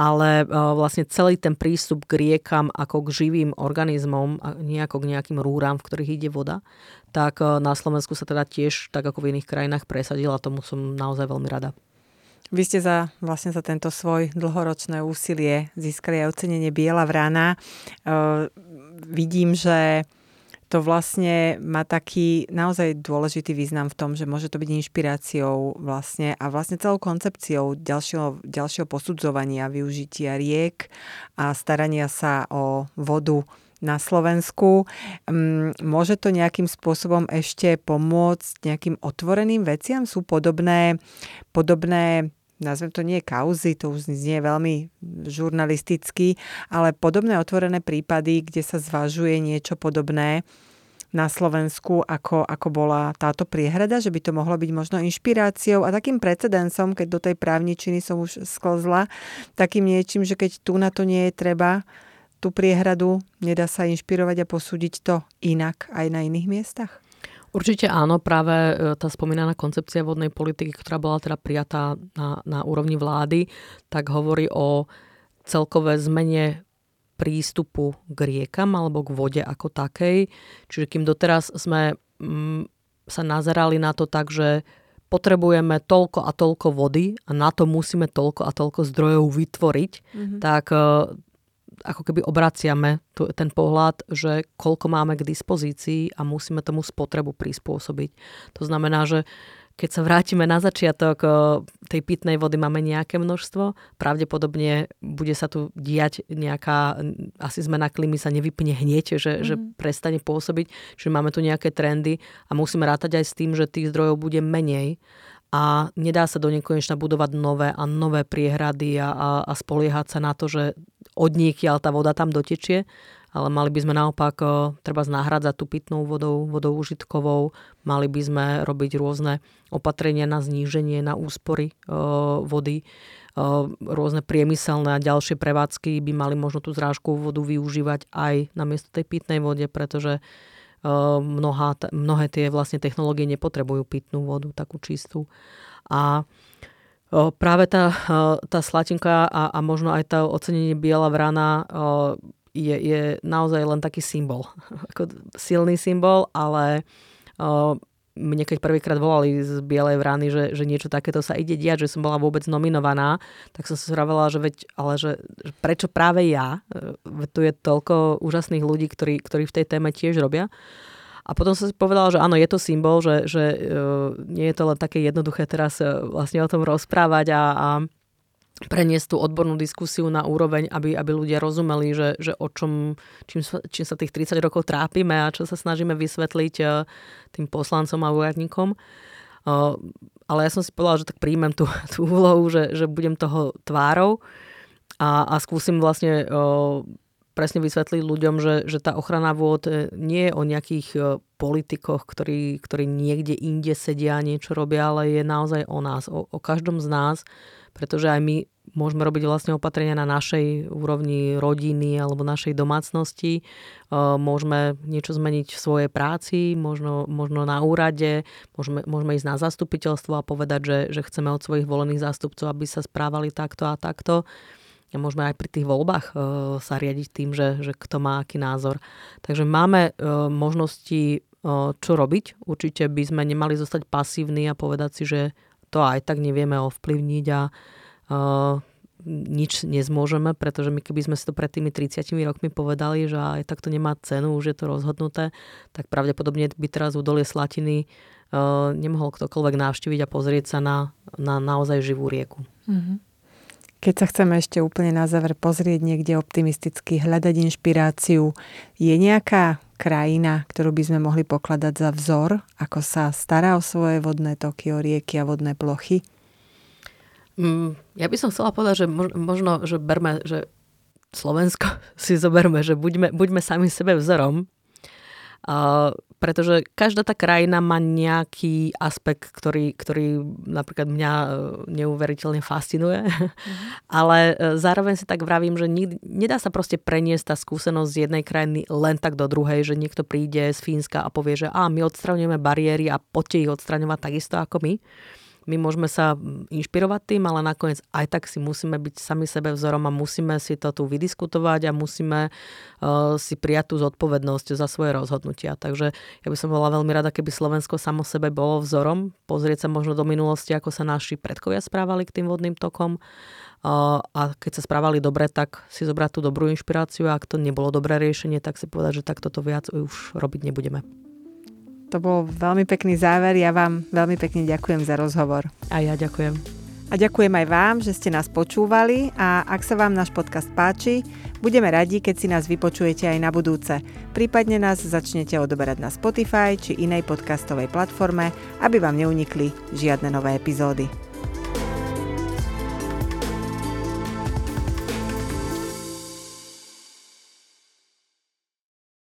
ale e, vlastne celý ten prístup k riekam ako k živým organizmom, a nie ako k nejakým rúram, v ktorých ide voda, tak e, na Slovensku sa teda tiež, tak ako v iných krajinách, presadila. Tomu som naozaj veľmi rada. Vy ste za, vlastne za tento svoj dlhoročné úsilie získali aj ocenenie Biela vrána. E, vidím, že to vlastne má taký naozaj dôležitý význam v tom, že môže to byť inšpiráciou vlastne a vlastne celou koncepciou ďalšieho, ďalšieho posudzovania využitia riek a starania sa o vodu na Slovensku. Mm, môže to nejakým spôsobom ešte pomôcť nejakým otvoreným veciam? Sú podobné, podobné nazvem to nie kauzy, to už nie je veľmi žurnalistický, ale podobné otvorené prípady, kde sa zvažuje niečo podobné na Slovensku, ako, ako bola táto priehrada, že by to mohlo byť možno inšpiráciou a takým precedensom, keď do tej právničiny som už sklzla, takým niečím, že keď tu na to nie je treba, tú priehradu, nedá sa inšpirovať a posúdiť to inak aj na iných miestach? Určite áno, práve e, tá spomínaná koncepcia vodnej politiky, ktorá bola teda prijatá na, na úrovni vlády, tak hovorí o celkové zmene prístupu k riekam alebo k vode ako takej. Čiže kým doteraz sme mm, sa nazerali na to tak, že potrebujeme toľko a toľko vody a na to musíme toľko a toľko zdrojov vytvoriť, mm-hmm. tak e, ako keby obraciame tu, ten pohľad, že koľko máme k dispozícii a musíme tomu spotrebu prispôsobiť. To znamená, že keď sa vrátime na začiatok tej pitnej vody, máme nejaké množstvo, pravdepodobne bude sa tu diať nejaká, asi zmena klímy sa nevypne hneď, že, mm-hmm. že mhm. prestane pôsobiť, že máme tu nejaké trendy a musíme rátať aj s tým, že tých zdrojov bude menej a nedá sa do nekonečna budovať nové a nové priehrady a, a, a spoliehať sa na to, že od niekiaľ tá voda tam dotečie, ale mali by sme naopak treba znáhradzať tú pitnou vodou, vodou užitkovou, mali by sme robiť rôzne opatrenia na zníženie, na úspory vody, rôzne priemyselné a ďalšie prevádzky by mali možno tú zrážkovú vodu využívať aj namiesto tej pitnej vode, pretože mnoha, mnohé tie vlastne technológie nepotrebujú pitnú vodu, takú čistú. A práve tá, tá slatinka a, a možno aj tá ocenenie biela vrana je, je naozaj len taký symbol. *laughs* Silný symbol, ale mne keď prvýkrát volali z Bielej vrany, že, že niečo takéto sa ide diať, že som bola vôbec nominovaná, tak som si vravela, že veď, ale že, že prečo práve ja? Veď tu je toľko úžasných ľudí, ktorí, ktorí v tej téme tiež robia. A potom som si povedala, že áno, je to symbol, že, že uh, nie je to len také jednoduché teraz uh, vlastne o tom rozprávať a, a preniesť tú odbornú diskusiu na úroveň, aby, aby ľudia rozumeli, že, že o čom, čím, čím sa tých 30 rokov trápime a čo sa snažíme vysvetliť uh, tým poslancom a úradníkom. Uh, ale ja som si povedala, že tak príjmem tú, *laughs* tú úlohu, že, že budem toho tvárou a, a skúsim vlastne uh, presne vysvetliť ľuďom, že, že tá ochrana vôd nie je o nejakých politikoch, ktorí, ktorí niekde inde sedia a niečo robia, ale je naozaj o nás, o, o každom z nás, pretože aj my môžeme robiť vlastne opatrenia na našej úrovni rodiny alebo našej domácnosti. Môžeme niečo zmeniť v svojej práci, možno, možno na úrade, môžeme, môžeme ísť na zastupiteľstvo a povedať, že, že chceme od svojich volených zástupcov, aby sa správali takto a takto. A môžeme aj pri tých voľbách sa riadiť tým, že, že kto má aký názor. Takže máme možnosti, čo robiť. Určite by sme nemali zostať pasívni a povedať si, že to aj tak nevieme ovplyvniť a uh, nič nezmôžeme, pretože my keby sme si to pred tými 30 rokmi povedali, že aj tak to nemá cenu, už je to rozhodnuté, tak pravdepodobne by teraz údolie Slatiny uh, nemohol ktokoľvek navštíviť a pozrieť sa na, na naozaj živú rieku. Mm-hmm. Keď sa chceme ešte úplne na záver pozrieť niekde optimisticky, hľadať inšpiráciu, je nejaká krajina, ktorú by sme mohli pokladať za vzor, ako sa stará o svoje vodné toky, o rieky a vodné plochy? Mm, ja by som chcela povedať, že možno, že berme, že Slovensko *laughs* si zoberme, že buďme, buďme sami sebe vzorom, pretože každá tá krajina má nejaký aspekt, ktorý, ktorý napríklad mňa e, neuveriteľne fascinuje, mm-hmm. ale e, zároveň si tak vravím, že nikdy, nedá sa proste preniesť tá skúsenosť z jednej krajiny len tak do druhej, že niekto príde z Fínska a povie, že a my odstraňujeme bariéry a poďte ich odstraňovať takisto ako my my môžeme sa inšpirovať tým, ale nakoniec aj tak si musíme byť sami sebe vzorom a musíme si to tu vydiskutovať a musíme uh, si prijať tú zodpovednosť za svoje rozhodnutia. Takže ja by som bola veľmi rada, keby Slovensko samo sebe bolo vzorom, pozrieť sa možno do minulosti, ako sa naši predkovia správali k tým vodným tokom uh, a keď sa správali dobre, tak si zobrať tú dobrú inšpiráciu a ak to nebolo dobré riešenie, tak si povedať, že takto to viac už robiť nebudeme. To bol veľmi pekný záver. Ja vám veľmi pekne ďakujem za rozhovor. A ja ďakujem. A ďakujem aj vám, že ste nás počúvali a ak sa vám náš podcast páči, budeme radi, keď si nás vypočujete aj na budúce. Prípadne nás začnete odoberať na Spotify či inej podcastovej platforme, aby vám neunikli žiadne nové epizódy.